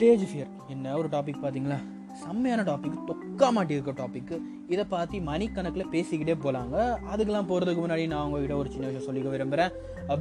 Stage fear என்ன ஒரு topic பார்த்தீங்களா செம்மையான டாபிக் தொக்கா மாட்டி இருக்க இதை பார்த்து மணிக்கணக்கில் பேசிக்கிட்டே போகலாங்க அதுக்கெல்லாம் போகிறதுக்கு முன்னாடி நான் உங்ககிட்ட ஒரு சின்ன விஷயம் சொல்லிக்க விரும்புகிறேன்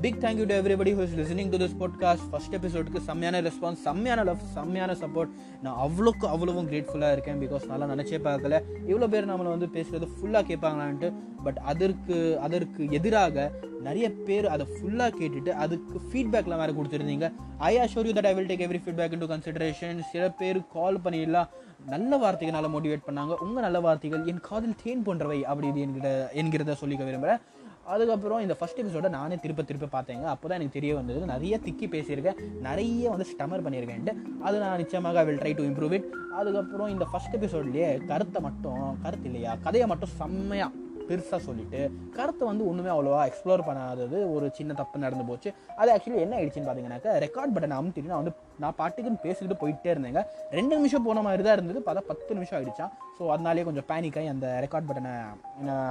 big thank you to everybody who's listening to this podcast first எபிசோடுக்கு செம்மையான ரெஸ்பான்ஸ் செம்மையான லவ் செம்மையான சப்போர்ட் நான் அவ்வளோக்கு அவ்வளவும் கிரேட்ஃபுல்லாக இருக்கேன் பிகாஸ் நல்லா நினச்சே பார்க்கல. இவ்வளோ பேர் நம்மளை வந்து பேசுகிறது ஃபுல்லாக கேட்பாங்களான்ட்டு. பட் அதற்கு அதற்கு எதிராக நிறைய பேர் அதை ஃபுல்லாக கேட்டுட்டு அதுக்கு ஃபீட்பேக்லாம் வேறு கொடுத்துருந்தீங்க. I assure you that I will take every feedback into consideration சில பேர் கால் பண்ணிடலாம். நல்ல வார்த்தைகளால் மோட்டிவேட் பண்ணாங்க. உங்கள் நல்ல வார்த்தைகள் என் காதில் தேன் போன்றவை அப்படி இது என்கிற என்கிறத சொல்லிக்க விரும்புகிறேன் அதுக்கப்புறம் இந்த ஃபஸ்ட் எபிசோட நானே திருப்ப திருப்ப பார்த்தேங்க. அப்போ தான் எனக்கு தெரிய வந்தது. நிறைய திக்கி பேசியிருக்கேன். நிறைய வந்து ஸ்டமர் பண்ணியிருக்கேன்ட்டு. அது நான் நிச்சயமாக will try to improve it அதுக்கப்புறம் இந்த ஃபஸ்ட் எபிசோட்லேயே கருத்தை மட்டும் கருத்து இல்லையா? கதையை மட்டும் செம்மையாக பெருசாக சொல்லிட்டு கருத்தை வந்து ஒன்றுமே அவ்வளோவா எக்ஸ்ப்ளோர் பண்ணாதது ஒரு சின்ன தப்பு நடந்து போச்சு. அது ஆக்சுவலி என்ன ஆயிடுச்சுன்னு பார்த்தீங்கன்னாக்கா ரெக்கார்ட் பட்டன் அமுத்திட்டு நான் வந்து நான் பாட்டுக்குன்னு பேசிக்கிட்டு போயிட்டே இருந்தேங்க. ரெண்டு நிமிஷம் போன மாதிரி தான் இருந்தது. பார்த்தா பத்து நிமிஷம் ஆகிடுச்சா ஸோ அதனாலேயே கொஞ்சம் பேனிக் ஆகி அந்த ரெக்கார்ட் பட்டனை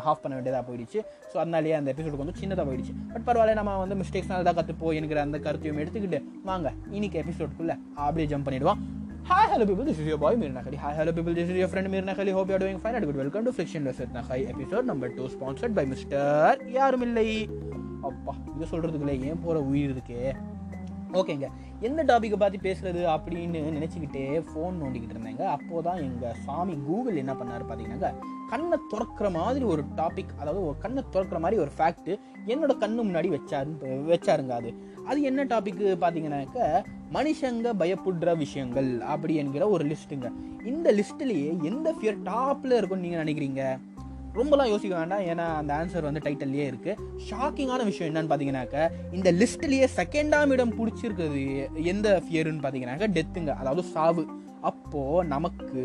ஹாஃப் பண்ண வேண்டியதாக போயிடுச்சு. ஸோ அதனாலேயே அந்த எபிசோடு கொஞ்சம் சின்னதாக போயிடுச்சு. பட் பரவாயில்ல நம்ம வந்து மிஸ்டேக்ஸ்னால தான் கற்றுப்போம் என்கிற அந்த கருத்தையும் எடுத்துக்கிட்டு வாங்க இன்னைக்கு எபிசோடுக்குள்ளே அப்படியே ஜம்ப் பண்ணிடுவோம். Hi, hello people. This is your boy Mir Nakhali. Hi, hello people. This is your friend Mir Nakhali. Hope you are doing fine and good. Welcome to Frictionless with Nakhai episode number 2 sponsored by Mr. யாரும் இல்லை அப்பா இது சொல்கிறதுக்குள்ளே ஏன் போகிற உயிர் இருக்கே ஓகேங்க எந்த டாப்பிக்கை பற்றி பேசுறது அப்படின்னு நினச்சிக்கிட்டே ஃபோன் நோண்டிக்கிட்டு இருந்தேங்க அப்போ தான் எங்கள் சாமி கூகுள் என்ன பண்ணார் பார்த்தீங்கன்னாங்க கண்ணை திறக்கிற மாதிரி ஒரு டாபிக் அதாவது ஒரு கண்ணை திறக்கிற மாதிரி ஒரு ஃபேக்ட் என்னோட கண்ணு முன்னாடி வச்சாரு வச்சாருங்க அது அது என்ன டாபிக் பார்த்தீங்கன்னாக்க மனுஷங்க பயப்படுற விஷயங்கள் அப்படி என்கிற ஒரு லிஸ்ட்டுங்க. இந்த லிஸ்ட்லேயே எந்த ஃபியர் டாப்பில் இருக்கும்னு நீங்கள் நினைக்கிறீங்க? ரொம்பலாம் யோசிக்க வேண்டாம் ஏன்னா அந்த ஆன்சர் வந்து டைட்டல்லையே இருக்குது ஷாக்கிங்கான விஷயம் என்னன்னு பார்த்தீங்கன்னாக்க இந்த லிஸ்ட்லேயே செகண்டாம் இடம் பிடிச்சிருக்கிறது எந்த ஃபியருன்னு பார்த்தீங்கன்னாக்க டெத்துங்க அதாவது சாவு. அப்போ நமக்கு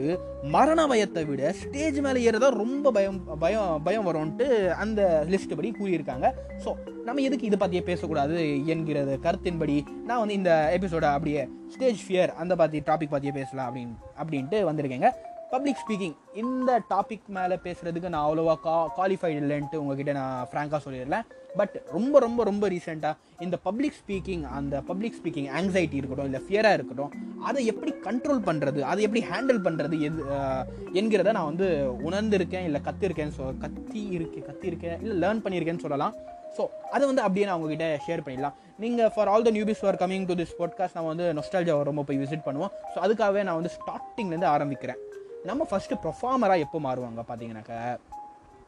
மரண பயத்தை விட ஸ்டேஜ் மேலே ஏறதா ரொம்ப பயம் பயம் பயம் வரும்ன்ட்டு அந்த லிஸ்ட் படி கூறியிருக்காங்க. ஸோ நம்ம எதுக்கு இதை பற்றியே பேசக்கூடாது என்கிறது கருத்தின்படி நான் வந்து இந்த எபிசோட அப்படியே ஸ்டேஜ் ஃபியர் அந்த பற்றி டாபிக் பற்றியே பேசலாம் அப்படின்னு அப்படின்ட்டு வந்திருக்கேங்க. பப்ளிக் ஸ்பீக்கிங் இந்த டாபிக் மேலே பேசுகிறதுக்கு நான் அவ்வளோவா கா குவாலிஃபைடு இல்லைன்ட்டு உங்ககிட்ட நான் ஃப்ராங்காக சொல்லிடலாம் பட் ரொம்ப ரொம்ப ரொம்ப ரீசெண்டாக இந்த பப்ளிக் ஸ்பீக்கிங் அந்த பப்ளிக் ஸ்பீக்கிங் ஆங்ஸைட்டி இருக்கட்டும் இல்லை ஃபியராக இருக்கட்டும் அதை எப்படி கண்ட்ரோல் பண்ணுறது அதை எப்படி ஹேண்டில் பண்ணுறது எது என்கிறத நான் வந்து உணர்ந்திருக்கேன் இல்லை கற்றுருக்கேன்னு சொ கத்தி இருக்கேன் கத்திருக்கேன் இல்லை லேர்ன் பண்ணியிருக்கேன்னு சொல்லலாம். ஸோ அதை வந்து அப்படியே நான் உங்ககிட்ட ஷேர் பண்ணிடலாம். நீங்கள் for all the newbies for coming to this podcast நான் வந்து நொஸ்டாலஜா ரொம்ப போய் விசிட் பண்ணுவோம். ஸோ அதுக்காகவே நான் வந்து ஸ்டார்டிங்லேருந்து ஆரம்பிக்கிறேன். நம்ம ஃபஸ்ட்டு ப்ரொஃபார்மராக எப்போ மாறுவாங்க பார்த்தீங்கன்னாக்கா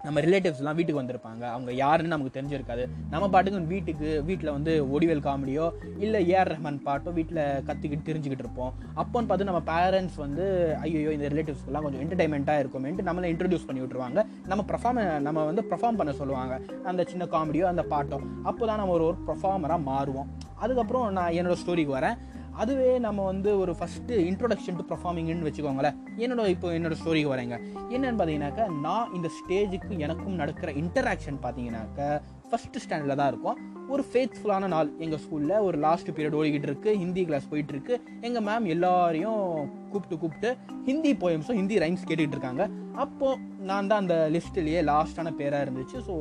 நம்ம ரிலேட்டிவ்ஸ்லாம் வீட்டுக்கு வந்திருப்பாங்க. அவங்க யாருன்னு நமக்கு தெரிஞ்சிருக்காது. நம்ம பாட்டுக்கு வீட்டுக்கு வீட்டில் வந்து ஒடிவேல் காமெடியோ இல்லை ஏஆர் ரஹ்மான் பாட்டோ வீட்டில் கற்றுக்கிட்டு தெரிஞ்சுக்கிட்டு இருப்போம். அப்போன்னு பார்த்து நம்ம பேரண்ட்ஸ் வந்து ஐயோ இந்த ரிலேட்டிவ்ஸ்க்குலாம் கொஞ்சம் என்டர்டைன்மெண்ட்டாக இருக்கும்ன்ட்டு நம்மளை இன்ட்ரடியூஸ் பண்ணி விட்ருவாங்க நம்ம பர்ஃபார்ம் நம்ம வந்து பர்ஃபார்ம் பண்ண சொல்லுவாங்க. அந்த சின்ன காமெடியோ அந்த பாட்டோ. அப்போ தான் நம்ம ஒரு ஒரு பர்ஃபார்மராக மாறுவோம். அதுக்கப்புறம் நான் என்னோடய ஸ்டோரிக்கு வரேன். அதுவே நம்ம வந்து ஒரு ஃபஸ்ட்டு இன்ட்ரொடக்ஷன் டு பர்ஃபார்மிங்னு வச்சுக்கோங்களேன். என்னோட இப்போ என்னோட ஸ்டோரிக்கு வரேங்க. என்னென்னு பார்த்தீங்கன்னாக்கா நான் இந்த ஸ்டேஜுக்கு எனக்கும் நடக்கிற இன்டராக்ஷன் பார்த்தீங்கன்னாக்கா ஃபஸ்ட்டு ஸ்டாண்டர்டில் தான் இருக்கும். ஒரு ஃபேத்ஃபுல்லான நாள். எங்கள் ஸ்கூலில் ஒரு லாஸ்ட் பீரியட் ஓடிக்கிட்டு இருக்கு. ஹிந்தி கிளாஸ் போயிட்டு இருக்கு. எங்கள் மேம் எல்லாரையும் கூப்பிட்டு கூப்பிட்டு ஹிந்தி போயம்ஸும் ஹிந்தி ரைம்ஸ் கேட்டுக்கிட்டு இருக்காங்க. அப்போது நான் தான் அந்த லிஸ்ட்லேயே லாஸ்ட்டான பேராக இருந்துச்சு. ஸோ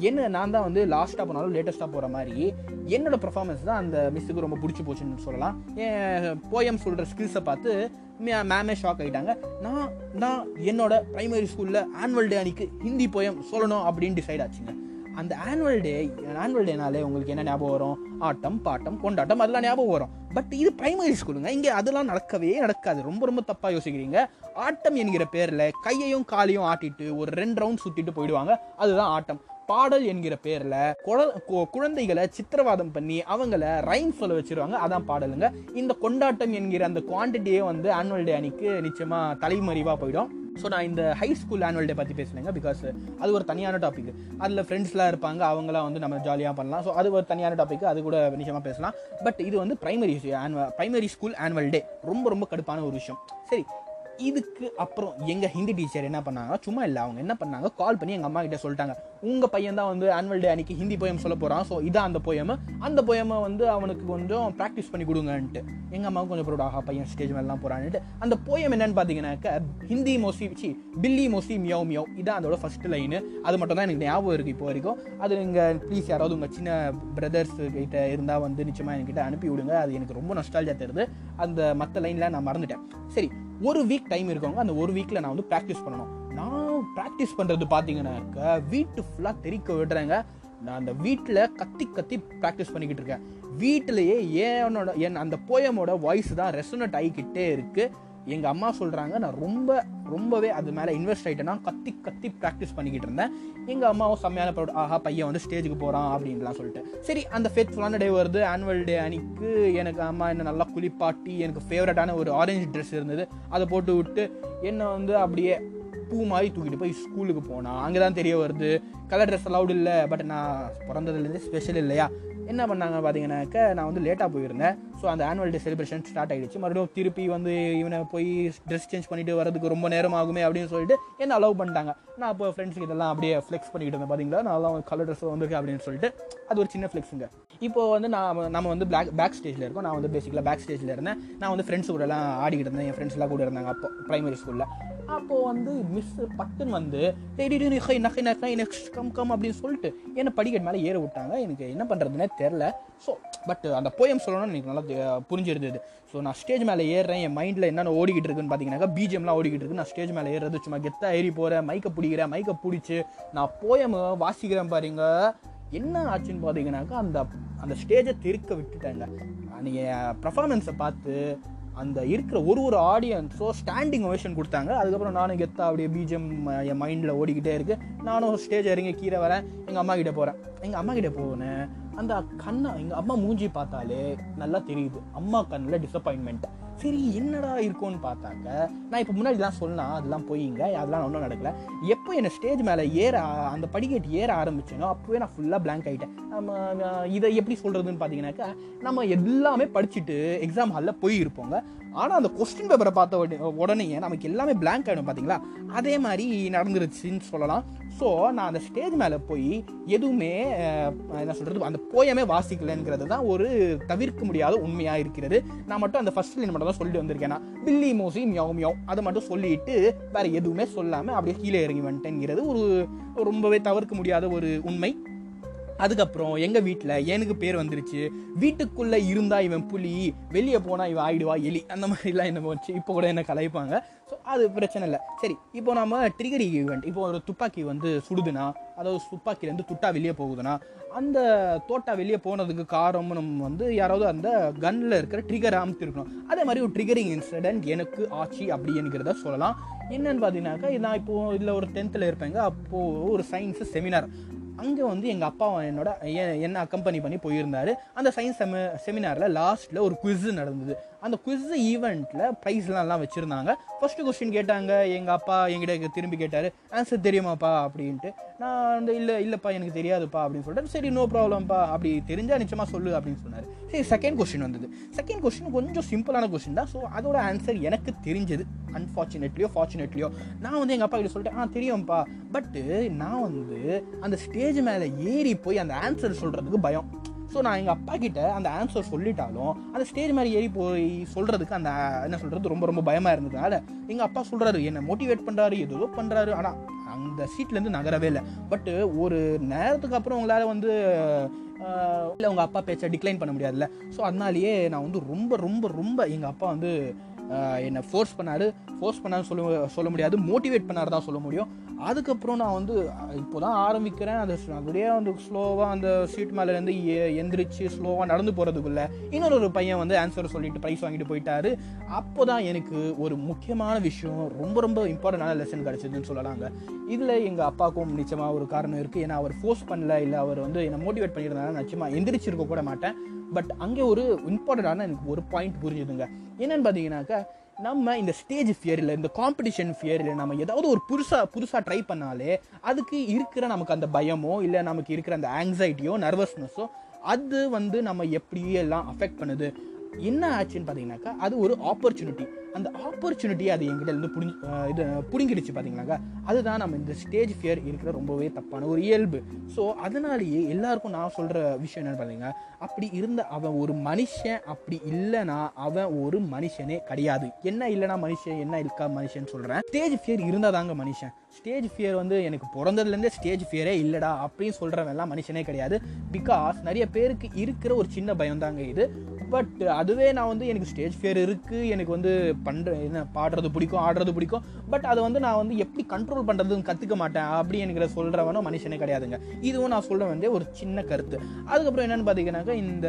என்ன நான் தான் வந்து லாஸ்ட்டாக போனாலும் லேட்டஸ்ட்டாக போகிற மாதிரி என்னோட பர்ஃபார்மன்ஸ் தான் அந்த மிஸ்ஸுக்கு ரொம்ப பிடிச்சி போச்சுன்னு சொல்லலாம். என் போயம் சொல்கிற ஸ்கில்ஸை பார்த்து மேமே ஷாக் ஆகிட்டாங்க நான் நான் என்னோட ப்ரைமரி ஸ்கூலில் ஆனுவல் டே அன்னைக்கு ஹிந்தி போயம் சொல்லணும் அப்படின்னு டிசைட் ஆச்சுங்க. அந்த ஆனுவல் டே ஆனுவல் டேனாலே உங்களுக்கு என்ன ஞாபகம் வரும்? ஆட்டம் பாட்டம் கொண்டாட்டம் அதெல்லாம் ஞாபகம் வரும். பட் இது பிரைமரி ஸ்கூலுங்க இங்கே அதெல்லாம் நடக்கவே நடக்காது. ரொம்ப ரொம்ப தப்பாக யோசிக்கிறீங்க. ஆட்டம் என்கிற பேரில் கையையும் காலையும் ஆட்டிட்டு ஒரு ரெண்டு ரவுண்ட் சுற்றிட்டு போயிடுவாங்க. அதுதான் ஆட்டம். பாடல் என்கிற பேரில் குழந்தைகளை சித்திரவாதம் பண்ணி அவங்கள ரைம் சொல்ல வச்சிருவாங்க. அதான் பாடலுங்க. இந்த கொண்டாட்டம் என்கிற அந்த குவான்டிட்டியே வந்து ஆனுவல் டே அன்னைக்கு நிச்சயமாக தலைமறைவாக போயிடும். ஸோ நான் இந்த ஹை ஸ்கூல் ஆனுவல் டே பற்றி பேசுனேங்க பிகாஸ் அது ஒரு தனியான டாபிக் அதில் ஃப்ரெண்ட்ஸ்லாம் இருப்பாங்க. அவங்களாம் வந்து நம்ம ஜாலியாக பண்ணலாம். ஸோ அது ஒரு தனியான டாபிக் அது கூட நிச்சயமாக பேசலாம். பட் இது வந்து primary annual primary school annual day ரொம்ப ரொம்ப கடுப்பான ஒரு விஷயம். சரி இதுக்கு அப்புறம் எங்கள் ஹிந்தி டீச்சர் என்ன பண்ணாங்க? சும்மா இல்லை அவங்க என்ன பண்ணாங்க? கால் பண்ணி எங்கள் அம்மா கிட்ட சொல்லிட்டாங்க. உங்கள் பையன் தான் வந்து ஆனுவல் டே அன்னைக்கு ஹிந்தி போயம் சொல்ல போகிறான் ஸோ இதான் அந்த போயம் அந்த போயமை வந்து அவனுக்கு கொஞ்சம் ப்ராக்டிஸ் பண்ணி கொடுங்கன்ட்டு. எங்கள் அம்மாவுக்கு கொஞ்சம் ப்ரௌட் ஆஹா பையன் ஸ்டேஜ் மேலாம் போகிறான்ட்டு அந்த போயம் என்னன்னு பார்த்தீங்கன்னாக்க ஹிந்தி மோசி சி பில்லி மோசி மியோ மியோ இதான் அதோட ஃபஸ்ட்டு லைனு அது மட்டும் தான் எனக்கு ஞாபகம் இருக்குது இப்போ வரைக்கும். அது நீங்கள் ப்ளீஸ் யாராவது உங்கள் சின்ன பிரதர்ஸ் கிட்ட இருந்தால் வந்து நிச்சயமாக என்கிட்ட அனுப்பி விடுங்க. அது எனக்கு ரொம்ப நஷ்டாலியாக தருது. அந்த மற்ற லைனில் நான் மறந்துட்டேன். சரி ஒரு வீக் டைம் இருக்கவங்க அந்த ஒரு வீக்கில் நான் வந்து ப்ராக்டிஸ் பண்ணணும். நான் ப்ராக்டிஸ் பண்ணுறது பார்த்தீங்கன்னாக்க வீட்டு ஃபுல்லாக தெறிக்க விடுறேங்க. நான் அந்த வீட்டில் கத்தி கத்தி ப்ராக்டிஸ் பண்ணிக்கிட்டு இருக்கேன். வீட்டிலேயே என்னோட என் அந்த போயமோட வாய்ஸ் தான் ரெசனட் ஆகிக்கிட்டே இருக்குது எங்கள் அம்மா சொல்கிறாங்க நான் ரொம்ப ரொம்பவே அது மேலே இன்வெஸ்ட் ஆகிட்டேன்னா கத்தி கத்தி ப்ராக்டிஸ் பண்ணிக்கிட்டு இருந்தேன். எங்கள் அம்மாவும் செம்மையான ப்ரௌட் ஆஹா பையன் வந்து ஸ்டேஜுக்கு போகிறான் அப்படின்லாம் சொல்லிட்டு. சரி அந்த ஃபேத்ஃபுல்லான டே வருது. ஆனுவல் டே அன்னைக்கு எனக்கு அம்மா என்ன நல்லா குளிப்பாட்டி எனக்கு ஃபேவரட்டான ஒரு ஆரஞ்சு ட்ரெஸ் இருந்தது. அதை போட்டு விட்டு என்னை வந்து அப்படியே பூ மாதிரி தூக்கிட்டு போய் ஸ்கூலுக்கு போனான் அங்கே தான் தெரிய வருது. கலர் ட்ரெஸ் அலவுட் இல்லை பட் நான் பிறந்ததுலேருந்து ஸ்பெஷல் இல்லையா? என்ன பண்ணாங்க பார்த்தீங்கன்னாக்க நான் வந்து லேட்டாக போயிருந்தேன். ஸோ அந்த ஆனுவல் டே செலிப்ரேஷன் ஸ்டார்ட் ஆகிடுச்சு மறுபடியும் திருப்பி வந்து இவனை போய் ட்ரெஸ் சேஞ்ச் பண்ணிட்டு வரதுக்கு ரொம்ப நேரம் ஆகுமே அப்படின்னு சொல்லிட்டு என்ன அலோவ் பண்ணிட்டாங்க. நான் அப்போ ஃப்ரெண்ட்ஸுக்கு இதெல்லாம் அப்படியே ஃப்ளெக்ஸ் பண்ணிக்கிட்டு இருந்தேன் பார்த்தீங்களா நான் கலர் ட்ரெஸ் வந்திருக்கு அப்படின்னு சொல்லிட்டு அது ஒரு சின்ன ஃப்ளெக்ஸுங்க இப்போ வந்து நான் நம்ம வந்து பேக் பேக் ஸ்டேஜில் இருக்கோம். நான் வந்து பேசிக்கலாக பேக் ஸ்டேஜில் இருந்தேன். நான் வந்து ஃப்ரெண்ட்ஸ் கூட எல்லாம் ஆடிக்கிட்டு இருந்தேன். என் ஃப்ரெண்ட்ஸ்லாம் கூட இருந்தாங்க அப்போ ப்ரைமரி ஸ்கூலில் அப்போது வந்து மிஸ் பட்டுன்னு வந்து நகை நகை நகை நெக்ஸ்ட் கம் கம் அப்படின்னு சொல்லிட்டு என்னை படிக்கட்டு மேலே ஏற விட்டாங்க. எனக்கு என்ன பண்ணுறதுனே தெரில ஸோ பட் அந்த போயம் சொல்லணும்னு எனக்கு நல்லா புரிஞ்சிருந்தது. ஸோ நான் ஸ்டேஜ் மேலே ஏறுறேன். என் மைண்டில் என்னென்ன ஓடிக்கிட்டு இருக்குன்னு பார்த்தீங்கன்னாக்கா பிஜிஎம்லாம் ஓடிக்கிட்டு இருக்கு. நான் ஸ்டேஜ் மேலே ஏறுறது சும்மா கெத்தாக ஏறி போகிறேன் மைக்கை பிடிக்கிறேன். மைக்கை பிடிச்சி நான் போயம் வாசிக்கிறேன் பாருங்க. என்ன ஆச்சுன்னு பார்த்தீங்கன்னாக்கா அந்த அந்த ஸ்டேஜை திருக்க விட்டுட்டாங்க. நீங்கள் பர்ஃபார்மன்ஸை பார்த்து அந்த இருக்கிற ஒரு ஒரு ஆடியன்ஸோ ஸ்டாண்டிங் ஓவேஷன் கொடுத்தாங்க. அதுக்கப்புறம் நானும் கெத்தா அப்படியே பிஜிஎம் என் மைண்டில் ஓடிக்கிட்டே இருக்கு. நானும் ஸ்டேஜ் இறங்கி கீழே வரேன். எங்கள் அம்மா கிட்டே போகிறேன் எங்கள் அம்மா கிட்டே போனேன் அந்த கண்ணை எங்கள் அம்மா மூஞ்சி பார்த்தாலே நல்லா தெரியுது. அம்மா கண்ணில் டிசப்பாயின்மெண்ட் சரி என்னடா இருக்கும்னு பார்த்தாக்க நான் இப்போ முன்னாடி தான் சொன்னா அதெல்லாம் போயிங்க அதெல்லாம் ஒன்றும் நடக்கல. எப்போ என்னை ஸ்டேஜ் மேலே ஏற அந்த படிக்கட்டு ஏற ஆரம்பிச்சேனோ அப்போவே நான் ஃபுல்லாக பிளாங்க் ஆகிட்டேன் நம்ம இதை எப்படி சொல்கிறதுன்னு பார்த்தீங்கன்னாக்கா நம்ம எல்லாமே படிச்சுட்டு எக்ஸாம் ஹாலில் போயிருப்போங்க. ஆனால் அந்த கொஸ்டின் பேப்பரை பார்த்த உடனே நமக்கு எல்லாமே பிளாங்க் ஆகிடும் பார்த்தீங்களா அதே மாதிரி நடந்துருச்சுன்னு சொல்லலாம். ஸோ நான் அந்த ஸ்டேஜ் மேலே போய் எதுவுமே என்ன சொல்கிறது அந்த போயமே வாசிக்கலைங்கிறது தான் ஒரு தவிர்க்க முடியாத உண்மையாக இருக்கிறது. நான் மட்டும் அந்த ஃபர்ஸ்ட் லைன் மட்டும் தான் சொல்லிட்டு வந்திருக்கேன். பில்லி மோசி மியாவ் மியாவ் அதை மட்டும் சொல்லிட்டு வேற எதுவுமே சொல்லாமல் அப்படியே கீழே இறங்கி வந்துட்டேங்கிறது ஒரு ரொம்பவே தவிர்க்க முடியாத ஒரு உண்மை. அதுக்கப்புறம் எங்கள் வீட்டில் எனக்கு பேர் வந்துருச்சு. வீட்டுக்குள்ளே இருந்தால் இவன் புலி வெளியே போனால் இவன் ஆயிடுவா எலி. அந்த மாதிரிலாம் என்ன வச்சு இப்போ கூட என்ன கலைப்பாங்க ஸோ அது பிரச்சனை இல்லை. சரி இப்போ நம்ம ட்ரிகரி ஈவெண்ட் இப்போ ஒரு துப்பாக்கி வந்து சுடுதுன்னா அதாவது துப்பாக்கிலேருந்து துட்டா வெளியே போகுதுன்னா அந்த தோட்டா வெளியே போனதுக்கு காரணம் வந்து யாராவது அந்த கன்னில் இருக்கிற ட்ரிகர் அமைத்திருக்கணும். அதே மாதிரி ஒரு ட்ரிகரிங் இன்சிடென்ட் எனக்கு ஆச்சு அப்படிங்கிறத சொல்லலாம். என்னன்னு பார்த்தீங்கன்னாக்கா நான் இப்போது இதில் ஒரு டென்த்தில் இருப்பேங்க. அப்போது ஒரு சயின்ஸ் செமினார் அங்கே வந்து எங்கள் அப்பா என்னோட என்ன அக்கம்பனி பண்ணி போயிருந்தாரு. அந்த சயின்ஸ் செம செமினாரில் லாஸ்ட்டில் ஒரு குவிஸ் நடந்தது. அந்த குவிஸ் ஈவெண்ட்டில் ப்ரைஸ்லாம் எல்லாம் வச்சுருந்தாங்க. ஃபஸ்ட்டு கொஸ்டின் கேட்டாங்க. எங்கள் அப்பா எங்கிட்ட திரும்பி கேட்டார். ஆன்சர் தெரியுமாப்பா? அப்படின்ட்டு. நான் வந்து இல்லை இல்லைப்பா எனக்கு தெரியாதுப்பா அப்படின்னு சொல்லிட்டு சரி நோ ப்ராப்ளம்ப்பா அப்படி தெரிஞ்சால் நிச்சயமாக சொல்லு அப்படின்னு சொன்னார். சரி செகண்ட் கொஸ்டின் வந்தது. செகண்ட் கொஸ்டின் கொஞ்சம் சிம்பிளான கொஸ்டின் தான். ஸோ அதோட ஆன்சர் எனக்கு தெரிஞ்சது. அன்ஃபார்ச்சுனேட்லியோ ஃபார்ச்சுனேட்லியோ நான் வந்து எங்கள் அப்பா கிட்ட சொல்லிட்டேன் ஆ தெரியும்ப்பா பட்டு நான் வந்து அந்த ஸ்டேஜ் ஸ்டேஜ் மேலே ஏறி போய் அந்த ஆன்சர் சொல்கிறதுக்கு பயம். ஸோ நான் எங்கள் அப்பா கிட்ட அந்த ஆன்சர் சொல்லிட்டாலும் அந்த ஸ்டேஜ் மாதிரி ஏறி போய் சொல்கிறதுக்கு அந்த என்ன சொல்கிறது ரொம்ப ரொம்ப பயமாக இருந்ததுனால எங்கள் அப்பா சொல்கிறாரு என்னை மோட்டிவேட் பண்ணுறாரு ஏதோ பண்ணுறாரு ஆனால் அந்த சீட்லேருந்து நகரவே இல்லை. பட்டு ஒரு நேரத்துக்கு அப்புறம் உங்களால் வந்து இல்லை உங்கள் அப்பா பேச்சை டிக்ளைன் பண்ண முடியாதுல்ல. ஸோ அதனாலேயே நான் வந்து ரொம்ப ரொம்ப ரொம்ப எங்கள் அப்பா வந்து என்னை ஃபோர்ஸ் பண்ணாரு. ஃபோர்ஸ் பண்ணாரு சொல்ல சொல்ல முடியாது. மோட்டிவேட் பண்ணாரு தான் சொல்ல முடியும். அதுக்கப்புறம் நான் வந்து இப்போ தான் ஆரம்பிக்கிறேன் அது அப்படியே வந்து ஸ்லோவாக அந்த சீட் மேலேருந்து எந்திரிச்சு ஸ்லோவாக நடந்து போகிறதுக்குள்ள இன்னொரு ஒரு பையன் வந்து ஆன்சர் சொல்லிட்டு ப்ரைஸ் வாங்கிட்டு போயிட்டாரு. அப்போ தான் எனக்கு ஒரு முக்கியமான விஷயம் ரொம்ப ரொம்ப இம்பார்ட்டண்டான லெசன் கிடச்சிதுன்னு சொல்லலாங்க. இதில் எங்கள் அப்பாவுக்கும் நிச்சயமாக ஒரு காரணம் இருக்குது ஏன்னா அவர் ஃபோர்ஸ் பண்ணல இல்லை அவர் வந்து என்னை மோட்டிவேட் பண்ணியிருந்தாலும் நிச்சயமாக எந்திரிச்சிருக்க கூட மாட்டேன். பட் அங்கே ஒரு இம்பார்ட்டண்டான எனக்கு ஒரு பாயிண்ட் புரிஞ்சுதுங்க. என்னென்னு பார்த்தீங்கன்னாக்கா நம்ம இந்த ஸ்டேஜ் ஃபியரில் இந்த காம்படிஷன் ஃபியரில் நம்ம ஏதாவது ஒரு புதுசாக புதுசாக ட்ரை பண்ணாலே அதுக்கு இருக்கிற நமக்கு அந்த பயமோ இல்லை நமக்கு இருக்கிற அந்த ஆங்ஸைட்டியோ நர்வஸ்னஸோ அது வந்து நம்ம எப்படியெல்லாம் அஃபெக்ட் பண்ணுது? என்ன ஆச்சுன்னு பார்த்தீங்கன்னாக்கா அது ஒரு ஆப்பர்ச்சுனிட்டி அந்த ஆப்பர்ச்சுனிட்டியை அது என்கிட்ட இருந்து புடிஞ்சு இது பிடுங்கிடுச்சு பார்த்தீங்களாக்கா அதுதான் நம்ம இந்த ஸ்டேஜ் ஃபியர் இருக்கிற ரொம்பவே தப்பான ஒரு இயல்பு. ஸோ அதனாலேயே எல்லாருக்கும் நான் சொல்கிற விஷயம் என்னன்னு பார்த்தீங்க அப்படி இருந்த அவன் ஒரு மனுஷன் அப்படி இல்லைனா அவன் ஒரு மனுஷனே கிடையாது. என்ன இல்லைனா மனுஷன் என்ன இருக்கா மனுஷன் சொல்கிறேன் ஸ்டேஜ் ஃபியர் இருந்தால் தாங்க மனுஷன். ஸ்டேஜ் ஃபியர் வந்து எனக்கு பிறந்ததுலேருந்தே ஸ்டேஜ் ஃபியரே இல்லைடா அப்படின்னு சொல்கிறவன் எல்லாம் மனுஷனே கிடையாது. பிகாஸ் நிறைய பேருக்கு இருக்கிற ஒரு சின்ன பயம் தாங்க இது. பட் அதுவே நான் வந்து எனக்கு ஸ்டேஜ் ஃபியர் இருக்குது எனக்கு வந்து பண்ணுற என்ன பாடுறது பிடிக்கும் ஆடுறது பிடிக்கும். பட் அதை வந்து நான் வந்து எப்படி கண்ட்ரோல் பண்ணுறதுன்னு கற்றுக்க மாட்டேன் அப்படி எனக்கு சொல்கிறவனும் மனுஷனே கிடையாதுங்க. இதுவும் நான் சொல்ல வேண்டிய ஒரு சின்ன கருத்து. அதுக்கப்புறம் என்னென்னு பார்த்தீங்கன்னாக்கா இந்த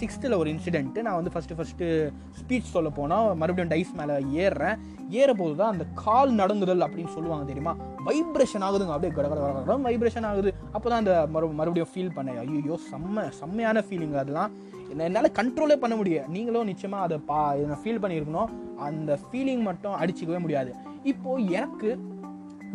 சிக்ஸ்த்தில் ஒரு இன்சிடென்ட்டு நான் வந்து ஃபஸ்ட்டு ஃபஸ்ட்டு ஸ்பீச் சொல்ல போனால் மறுபடியும் டைஸ் மேலே ஏறுறேன். ஏறபோது தான் அந்த கால் நடங்குதல் அப்படின்னு சொல்லுவாங்க தெரியுமா? வைப்ரேஷன் ஆகுதுங்க. அப்படியே கட கட கட வைப்ரேஷன் ஆகுது. அப்போ தான் அந்த மறு மறுபடியும் ஃபீல் பண்ணேன். ஐயோ செம்ம செம்மையான ஃபீலிங் அதெல்லாம் என்னால் கண்ட்ரோலே பண்ண முடியும் நீங்களும் நிச்சயமாக அதை பா ஃபீல் பண்ணியிருக்கணும். அந்த ஃபீலிங் மட்டும் அடிச்சிக்கவே முடியாது. இப்போது எனக்கு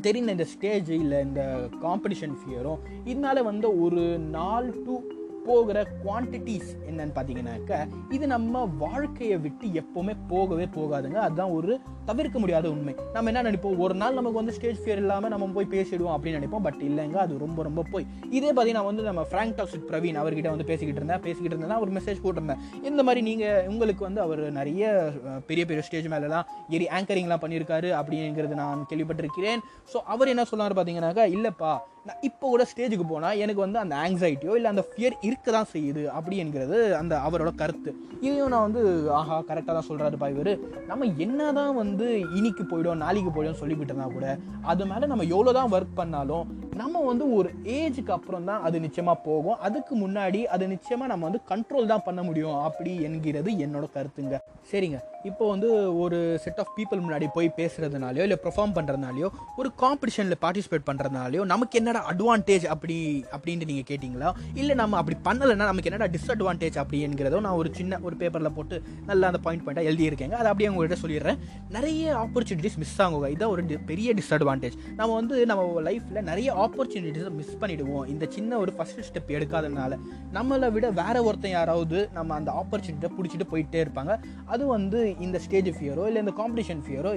தெரிந்த இந்த ஸ்டேஜ் இல்லை இந்த காம்படிஷன் ஃபியரும் இதனால வந்து ஒரு நாள் டு போகிற குவான்டிட்டிஸ் என்னன்னு பார்த்தீங்கன்னாக்க இது நம்ம வாழ்க்கையை விட்டு எப்போவுமே போகவே போகாதுங்க. அதுதான் ஒரு தவிர்க்க முடியாத உண்மை. நம்ம என்ன நினைப்போம்? ஒரு நாள் நமக்கு வந்து ஸ்டேஜ் ஃபியர் இல்லாமல் நம்ம போய் பேசிடுவோம் அப்படின்னு நினைப்போம். பட் இல்லைங்க அது ரொம்ப ரொம்ப போய். இதே பார்த்தீங்கன்னா வந்து நம்ம ஃப்ராங்க் டாக்ஸிட் பிரவீன் அவர்கிட்ட வந்து பேசிக்கிட்டு இருந்தேன். பேசிக்கிட்டு இருந்தேன் ஒரு மெசேஜ் போட்டிருந்தேன். இந்த மாதிரி நீங்கள் உங்களுக்கு வந்து அவர் நிறைய பெரிய பெரிய ஸ்டேஜ் மேலெலாம் ஏறி ஆங்கரிங்லாம் பண்ணியிருக்காரு அப்படிங்கிறது நான் கேள்விப்பட்டிருக்கிறேன். ஸோ அவர் என்ன சொன்னார் பார்த்தீங்கன்னாக்கா இல்லைப்பா நான் இப்போ கூட ஸ்டேஜுக்கு போனால் எனக்கு வந்து அந்த ஆங்ஸைட்டியோ இல்லை அந்த ஃபியர் இருக்க தான் செய்யுது அப்படி என்கிறது அந்த அவரோட கருத்து. இதையும் நான் வந்து ஆஹா கரெக்டாக தான் சொல்கிறாருப்பா இவர். நம்ம என்ன தான் வந்து இன்னைக்கு போயிடும் நாளைக்கு போயிடும் சொல்லிக்கிட்டு கூட அது மேலே நம்ம எவ்வளோ தான் ஒர்க் பண்ணாலும் நம்ம வந்து ஒரு ஏஜுக்கு அப்புறம் தான் அது நிச்சயமாக போகும். அதுக்கு முன்னாடி அது நிச்சயமாக நம்ம வந்து கண்ட்ரோல் தான் பண்ண முடியும் அப்படி என்கிறது என்னோட கருத்துங்க. சரிங்க. இப்போ வந்து ஒரு செட் ஆஃப் பீப்புள் முன்னாடி போய் பேசுறதுனாலயோ இல்லை பெர்ஃபார்ம் பண்ணுறதுனாலையோ ஒரு காம்படிஷனில் பார்ட்டிசிபேட் பண்ணுறதுனாலையோ நமக்கு என்னடா அட்வான்டேஜ் அப்படி அப்படின்ட்டு நீங்கள் கேட்டிங்களா? இல்லை நம்ம அப்படி பண்ணலைன்னா நமக்கு என்னடா டிஸ்அட்வான்டேஜ் அப்படிங்கிறதோ நான் ஒரு சின்ன ஒரு பேப்பரில் போட்டு நல்லா அந்த பாயிண்ட் பாயிண்ட்டாக எழுதியிருக்கேங்க. அதை அப்படியே உங்கள்கிட்ட சொல்லிடுறேன். நிறைய ஆப்பர்ச்சுனிட்டிஸ் மிஸ் ஆகுங்க. இதான் ஒரு பெரிய டிஸ்அட்வான்டேஜ் நம்ம வந்து நம்ம லைஃப்பில் நிறைய ஆப்பர்ச்சுனிட்டிஸை மிஸ் பண்ணிவிடுவோம் இந்த சின்ன ஒரு ஃபஸ்ட் ஸ்டெப் எடுக்காதனால நம்மளை விட வேற ஒருத்தன் யாராவது நம்ம அந்த ஆப்பர்ச்சுனிட்டியை பிடிச்சிட்டு போயிட்டே இருப்பாங்க. அது வந்து இந்த ஸ்டேஜ் ஃபியரோ இல்லை இந்த காம்படிஷன் ஃபியரோ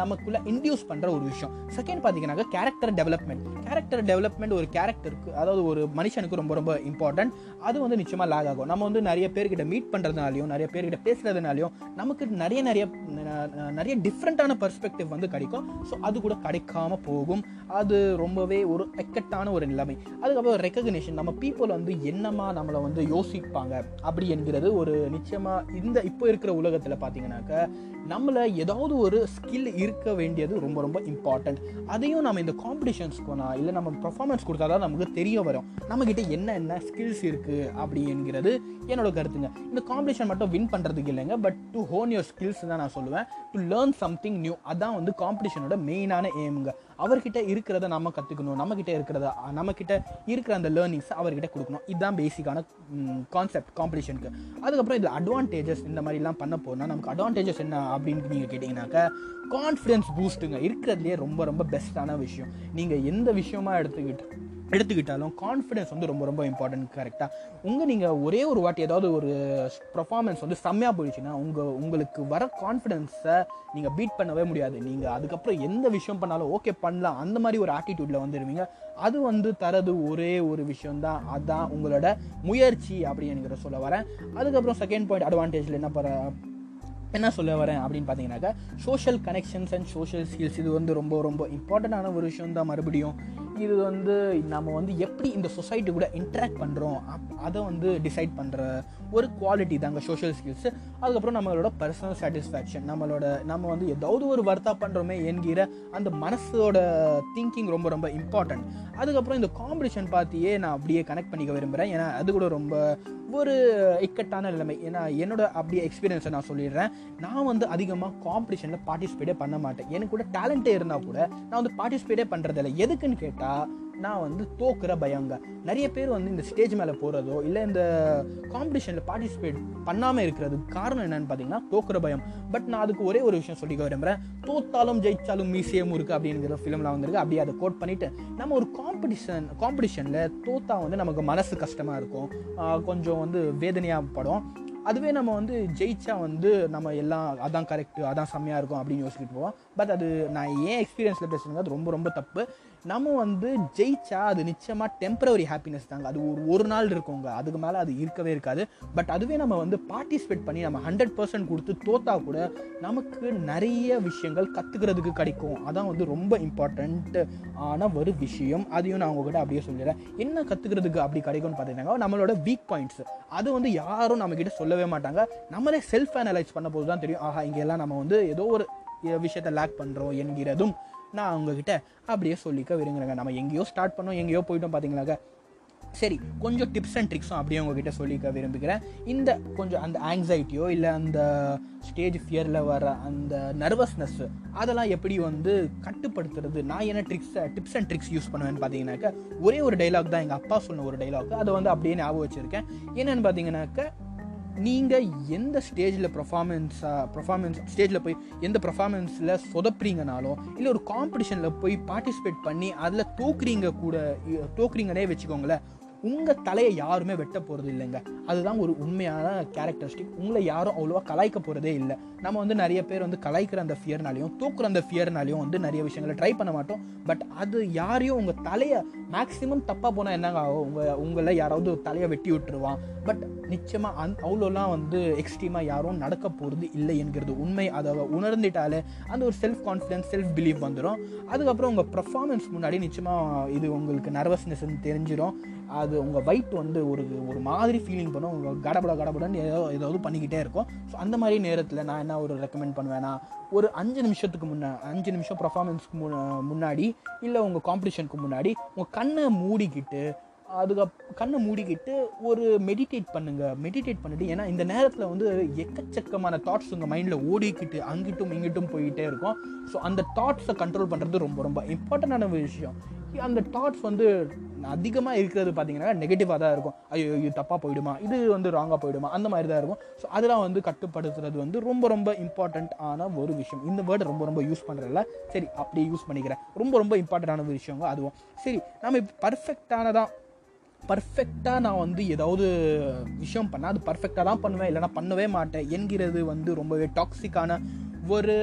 நமக்குள்ளே இன்டியூஸ் பண்ணுற ஒரு விஷயம். செகண்ட் பார்த்தீங்கன்னாக்கா கேரக்டர் டெவலப்மெண்ட் கேரக்டர் டெவலப்மெண்ட் ஒரு கேரக்டருக்கு அதாவது ஒரு மனுஷனுக்கு ரொம்ப ரொம்ப இம்பார்ட்டன்ட் அது வந்து நிச்சயமாக லாக் ஆகும். நம்ம வந்து நிறைய பேர்கிட்ட மீட் பண்ணுறதுனாலையும் நிறைய பேர்கிட்ட பேசுகிறதுனாலையும் நமக்கு நிறைய நிறைய நிறைய டிஃப்ரெண்ட்டான பர்ஸ்பெக்டிவ் வந்து கிடைக்கும். ஸோ அது கூட கிடைக்காம போகும். அது ரொம்பவே ஒரு எக்கட்டான ஒரு நிலைமை. அதுக்கப்புறம் ரெக்கக்னேஷன் நம்ம பீப்புள் வந்து என்னமா நம்மளை வந்து யோசிப்பாங்க அப்படி என்கிறது ஒரு நிச்சயமாக இந்த இப்போ இருக்கிற உலகத்தில் பார்த்தீங்கன்னாக்க நம்மளை ஏதாவது ஒரு ஸ்கில் இருக்க வேண்டியது ரொம்ப ரொம்ப இம்பார்ட்டன்ட் அதையும் நம்ம இந்த காம்படிஷன்ஸ் போனால் இல்லை நம்ம பர்ஃபார்மன்ஸ் கொடுத்தா தான் நமக்கு தெரிய வரும். நம்மக்கிட்ட என்ன என்ன ஸ்கில்ஸ் இருக்குது அப்படி என்கிறது என்னோட கருத்துங்க. இந்த காம்படிஷன் மட்டும் வின் பண்ணுறதுக்கு இல்லைங்க but to hone your skills தான் நான் சொல்லுவேன். டு லேர்ன் சம்திங் நியூ அதான் வந்து காம்படிஷனோட மெயினான எய்முங்க அவர்கிட்ட இருக்கிறத நம்ம கற்றுக்கணும் நம்மக்கிட்ட இருக்கிறத நம்மக்கிட்ட இருக்கிற அந்த லேர்னிங்ஸ் அவர்கிட்ட கொடுக்கணும். இதுதான் பேசிக்கான கான்செப்ட் காம்படிஷனுக்கு அதுக்கப்புறம் இதில் அட்வான்டேஜஸ் இந்த மாதிரிலாம் பண்ண போனால் நமக்கு அட்வான்டேஜஸ் என்ன அப்படின்னு நீங்கள் கேட்டிங்கனாக்கா கான்ஃபிடன்ஸ் பூஸ்ட்டுங்க இருக்கிறதுலே ரொம்ப ரொம்ப பெஸ்ட்டான விஷயம். நீங்கள் எந்த விஷயமா எடுத்துக்கிட்டு எடுத்துக்கிட்டாலும் கான்ஃபிடென்ஸ் வந்து ரொம்ப ரொம்ப இம்பார்ட்டன்ட் கரெக்டாக உங்கள் நீங்கள் ஒரே ஒரு வாட்டி ஏதாவது ஒரு பர்ஃபார்மன்ஸ் வந்து செம்மையாக போயிடுச்சுன்னா உங்கள் உங்களுக்கு வர கான்ஃபிடென்ஸை நீங்கள் பீட் பண்ணவே முடியாது. நீங்கள் அதுக்கப்புறம் எந்த விஷயம் பண்ணாலும் ஓகே பண்ணலாம். அந்த மாதிரி ஒரு ஆட்டிடியூடில் வந்துடுவீங்க அது வந்து தரது ஒரே ஒரு விஷயம்தான். அதுதான் உங்களோட முயற்சி அப்படிங்கிற சொல்ல வரேன். அதுக்கப்புறம் செகண்ட் பாயிண்ட் அட்வான்டேஜில் என்ன பர என்ன சொல்ல வரேன் அப்படின்னு பார்த்தீங்கன்னாக்கா social connections and social skills இது வந்து ரொம்ப ரொம்ப இம்பார்ட்டண்ட்டான ஒரு விஷயம் தான் மறுபடியும். இது வந்து நம்ம வந்து எப்படி இந்த சொசைட்டி கூட இன்ட்ராக்ட் பண்ணுறோம் அதை வந்து டிசைட் பண்ணுற ஒரு குவாலிட்டி தாங்க சோஷியல் ஸ்கில்ஸு அதுக்கப்புறம் நம்மளோட பர்சனல் சாட்டிஸ்ஃபேக்ஷன் நம்மளோட நம்ம வந்து ஏதாவது ஒரு வர்த்தா பண்ணுறோமே என்கிற அந்த மனசோட திங்கிங் ரொம்ப ரொம்ப இம்பார்ட்டன்ட் அதுக்கப்புறம் இந்த காம்படிஷன் பார்த்தியே நான் அப்படியே கனெக்ட் பண்ணிக்க விரும்புகிறேன் ஏன்னா அது கூட ரொம்ப ஒரு இக்கட்டான நிலைமை. ஏன்னா என்னோட அப்படியே எக்ஸ்பீரியன்ஸை நான் சொல்லிடுறேன். நான் வந்து அதிகமாக காம்படிஷனில் பார்ட்டிசிபேட்டே பண்ண மாட்டேன். எனக்கு கூட டேலண்ட்டே இருந்தால் கூட நான் வந்து பார்ட்டிசிபேட்டே பண்ணுறதில்ல எதுக்குன்னு கேட்டால் நான் வந்து தோக்குற பயங்க. நிறைய பேர் வந்து இந்த ஸ்டேஜ் மேலே போகிறதோ இல்லை இந்த காம்படிஷனில் பார்ட்டிசிபேட் பண்ணாமல் இருக்கிறது காரணம் என்னன்னு பார்த்தீங்கன்னா தோக்குற பயம். பட் நான் அதுக்கு ஒரே ஒரு விஷயம் சொல்லிக்க விரும்புகிறேன் தோத்தாலும் ஜெயிச்சாலும் மீசியம் இருக்குது அப்படிங்கிற ஃபிலிமில் வந்திருக்கு. அப்படியே அதை கோட் பண்ணிவிட்டு நம்ம ஒரு காம்படிஷன் காம்படிஷனில் தோத்தா வந்து நமக்கு மனசு கஷ்டமாக இருக்கும். கொஞ்சம் வந்து வேதனையாக படும். அதுவே நம்ம வந்து ஜெயிச்சா வந்து நம்ம எல்லாம் அதான் கரெக்டு அதான் செம்மையாக இருக்கும் அப்படின்னு யோசிச்சுட்டு போவோம். பட் அது நான் ஏன் எக்ஸ்பீரியன்ஸில் பேசுறது அது ரொம்ப ரொம்ப தப்பு. நம்ம வந்து ஜெயிச்சா அது நிச்சயமாக டெம்பரவரி ஹாப்பினஸ் தாங்க. அது ஒரு ஒரு நாள் இருக்கோங்க. அதுக்கு மேலே அது இருக்கவே இருக்காது. பட் அதுவே நம்ம வந்து பார்ட்டிசிபேட் பண்ணி நம்ம ஹண்ட்ரட் பர்சன்ட் கொடுத்து தோத்தா கூட நமக்கு நிறைய விஷயங்கள் கற்றுக்கிறதுக்கு கிடைக்கும். அதான் வந்து ரொம்ப இம்பார்ட்டண்ட் ஆன ஒரு விஷயம். அதையும் நான் உங்ககிட்ட அப்படியே சொல்லிடுறேன். என்ன கற்றுக்கிறதுக்கு அப்படி கிடைக்கும்னு பார்த்தீங்கன்னா நம்மளோட வீக் பாயிண்ட்ஸ் அது வந்து யாரும் நம்மக்கிட்ட சொல்லவே மாட்டாங்க. நம்மளே செல்ஃப் அனலைஸ் பண்ண போது தான் தெரியும். ஆஹா இங்கெல்லாம் நம்ம வந்து ஏதோ ஒரு விஷயத்தை லேக் பண்ணுறோம் என்கிறதும். நான் அவங்கக்கிட்ட அப்படியே சொல்லிக்க விரும்புகிறேங்க நம்ம எங்கேயோ ஸ்டார்ட் பண்ணோம் எங்கேயோ போயிட்டோம் பார்த்தீங்களாக்க சரி கொஞ்சம் டிப்ஸ் அண்ட் ட்ரிக்ஸும் அப்படியே உங்ககிட்ட சொல்லிக்க விரும்புகிறேன். இந்த கொஞ்சம் அந்த ஆங்ஸைட்டியோ இல்லை அந்த ஸ்டேஜ் ஃபியரில் வர அந்த நர்வஸ்னஸ் அதெல்லாம் எப்படி வந்து கட்டுப்படுத்துறது? நான் என்ன tricks tips and tricks use பண்ணுவேன்னு பார்த்தீங்கன்னாக்க ஒரே ஒரு டைலாக் தான் எங்கள் அப்பா சொன்ன ஒரு டைலாக் அதை வந்து அப்படியே ஞாபகம் வச்சுருக்கேன். என்னென்னு பார்த்தீங்கன்னாக்க நீங்கள் எந்த ஸ்டேஜில் பர்ஃபார்மன்ஸாக பர்ஃபார்மன்ஸ் ஸ்டேஜில் போய் எந்த பர்ஃபார்மன்ஸில் சொதப்புறீங்கனாலும் இல்லை ஒரு காம்படிஷனில் போய் பார்ட்டிசிபேட் பண்ணி அதில் தோக்குறீங்க கூட தோக்குறீங்கன்னே வச்சுக்கோங்களேன் உங்கள் தலையை யாருமே வெட்ட போகிறது இல்லைங்க. அதுதான் ஒரு உண்மையான கேரக்டரிஸ்டிக் உங்களை யாரும் அவ்வளோவா கலாய்க்க போகிறதே இல்லை. நம்ம வந்து நிறைய பேர் வந்து கலாய்க்கிற அந்த ஃபியர்னாலையும் தூக்குற அந்த ஃபியர்னாலையும் வந்து நிறைய விஷயங்களை ட்ரை பண்ண மாட்டோம். பட் அது யாரையும் உங்கள் தலையை மேக்ஸிமம் தப்பாக போனால் என்னங்க ஆகும்? உங்கள் உங்களை யாராவது ஒரு தலையை வெட்டி விட்டுருவான். பட் நிச்சயமாக அந் அவ்வளோலாம் வந்து எக்ஸ்ட்ரீமாக யாரும் நடக்க போகிறது இல்லை என்கிறது உண்மை. அதை உணர்ந்துட்டாலே அந்த ஒரு செல்ஃப் கான்ஃபிடன்ஸ் செல்ஃப் பிலீவ் வந்துடும் அதுக்கப்புறம் உங்கள் பர்ஃபார்மன்ஸ் முன்னாடி நிச்சயமாக இது உங்களுக்கு நர்வஸ்னஸ் தெரிஞ்சிடும் அது உங்கள் வயிட் வந்து ஒரு ஒரு மாதிரி ஃபீலிங் பண்ணும். உங்கள் கடபட கடபடன்னு ஏதோ ஏதாவது பண்ணிக்கிட்டே இருக்கும். ஸோ அந்த மாதிரி நேரத்தில் நான் என்ன ஒரு ரெக்கமெண்ட் பண்ணுவேன்னா ஒரு அஞ்சு நிமிஷத்துக்கு முன்னே அஞ்சு நிமிஷம் பர்ஃபார்மன்ஸ்க்கு மு முன்னாடி இல்லை உங்கள் காம்படிஷனுக்கு முன்னாடி உங்கள் கண்ணை மூடிக்கிட்டு அதுக்கப் கண்ணை மூடிக்கிட்டு ஒரு மெடிடேட் பண்ணுங்க. மெடிடேட் பண்ணிட்டு ஏன்னா இந்த நேரத்தில் வந்து எக்கச்சக்கமான தாட்ஸ் உங்கள் மைண்டில் ஓடிக்கிட்டு அங்கிட்டும் இங்கிட்டும் போயிட்டே இருக்கும். ஸோ அந்த தாட்ஸை கண்ட்ரோல் பண்ணுறது ரொம்ப ரொம்ப இம்பார்ட்டண்டான விஷயம். அந்த தாட்ஸ் வந்து அதிகமாக இருக்கிறது பார்த்தீங்கன்னா நெகட்டிவாக தான் இருக்கும். ஐயோ இது தப்பாக போயிடுமா? இது வந்து ராங்காக போயிடுமா? அந்த மாதிரி தான் இருக்கும். ஸோ அதெல்லாம் வந்து கட்டுப்படுத்துறது வந்து ரொம்ப ரொம்ப இம்பார்ட்டண்ட் ஆன ஒரு விஷயம். இந்த வேர்டு ரொம்ப ரொம்ப யூஸ் பண்ணுறதில்ல சரி அப்படி யூஸ் பண்ணிக்கிறேன். ரொம்ப ரொம்ப இம்பார்ட்டண்டான ஒரு விஷயங்க அதுவும். சரி நம்ம இப்போ பர்ஃபெக்டானதான் பர்ஃபெக்டாக நான் வந்து ஏதாவது விஷயம் பண்ணால் அது பர்ஃபெக்டாக தான் பண்ணுவேன். இல்லைனா பண்ணவே மாட்டேன் என்கிறது வந்து ரொம்பவே டாக்ஸிக்கான ஒரு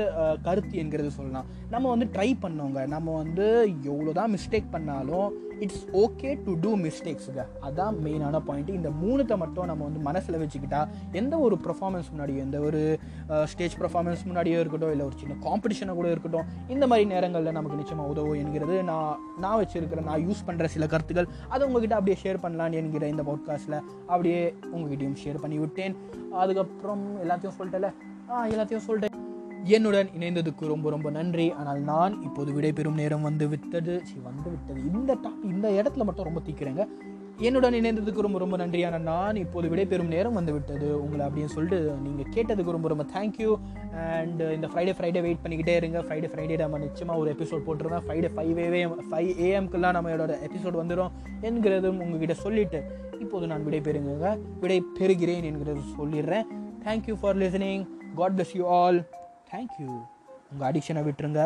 கருத்து என்கிறது சொல்லலாம். நம்ம வந்து ட்ரை பண்ணோங்க. நம்ம வந்து எவ்வளோ தான் மிஸ்டேக் பண்ணாலும் இட்ஸ் ஓகே டு டூ மிஸ்டேக்ஸுங்க அதான் மெயினான பாயிண்ட் இந்த மூணுத்தை மட்டும் நம்ம வந்து மனசில் வச்சுக்கிட்டா எந்த ஒரு பர்ஃபார்மன்ஸ் முன்னாடியோ எந்த ஒரு ஸ்டேஜ் பர்ஃபார்மன்ஸ் முன்னாடியோ இருக்கட்டும் இல்லை ஒரு சின்ன காம்படிஷனை கூட இருக்கட்டும் இந்த மாதிரி நேரங்களில் நமக்கு நிச்சயமாக உதவும் என்கிறது நான் நான் வச்சுருக்கிற நான் யூஸ் பண்ணுற சில கருத்துக்கள். அதை உங்ககிட்ட அப்படியே ஷேர் பண்ணலான்னு என்கிற இந்த பாட்காஸ்ட்டில் அப்படியே உங்ககிட்டயும் ஷேர் பண்ணி விட்டேன் அதுக்கப்புறம் எல்லாத்தையும் சொல்லிட்டேல ஆ எல்லாத்தையும் சொல்லிட்டேன். என்னுடன் இணைந்ததுக்கு ரொம்ப ரொம்ப நன்றி. ஆனால் நான் இப்போது விடைபெறும் நேரம் வந்து விட்டது சரி வந்து விட்டது இந்த டாப் இந்த இடத்துல மட்டும் ரொம்ப தீக்கிறேங்க. என்னுடன் இணைந்ததுக்கு ரொம்ப ரொம்ப நன்றி. ஆனால் நான் இப்போது விடைபெறும் நேரம் வந்து விட்டது உங்களை அப்படின்னு சொல்லிட்டு நீங்கள் கேட்டதுக்கு ரொம்ப ரொம்ப தேங்க்யூ அண்ட் இந்த ஃப்ரைடே ஃப்ரைடே வெயிட் பண்ணிக்கிட்டே இருங்க. ஃப்ரைடே ஃப்ரைடே நம்ம நிச்சயமாக ஒரு எபிசோட் போட்டுருவேன். ஃப்ரைடே ஃபைவ் ஏஎம் ஃபைவ் ஏஎம்க்குலாம் நம்மளோட எபிசோட் வந்துடும் என்கிறதும் உங்ககிட்ட சொல்லிட்டு இப்போது நான் விடை பெறுங்க விடை பெறுகிறேன் என்கிறது சொல்லிடுறேன் thank you for listening God bless you all thank you உங்கள் அடிக்ஷனை விட்டுருங்க.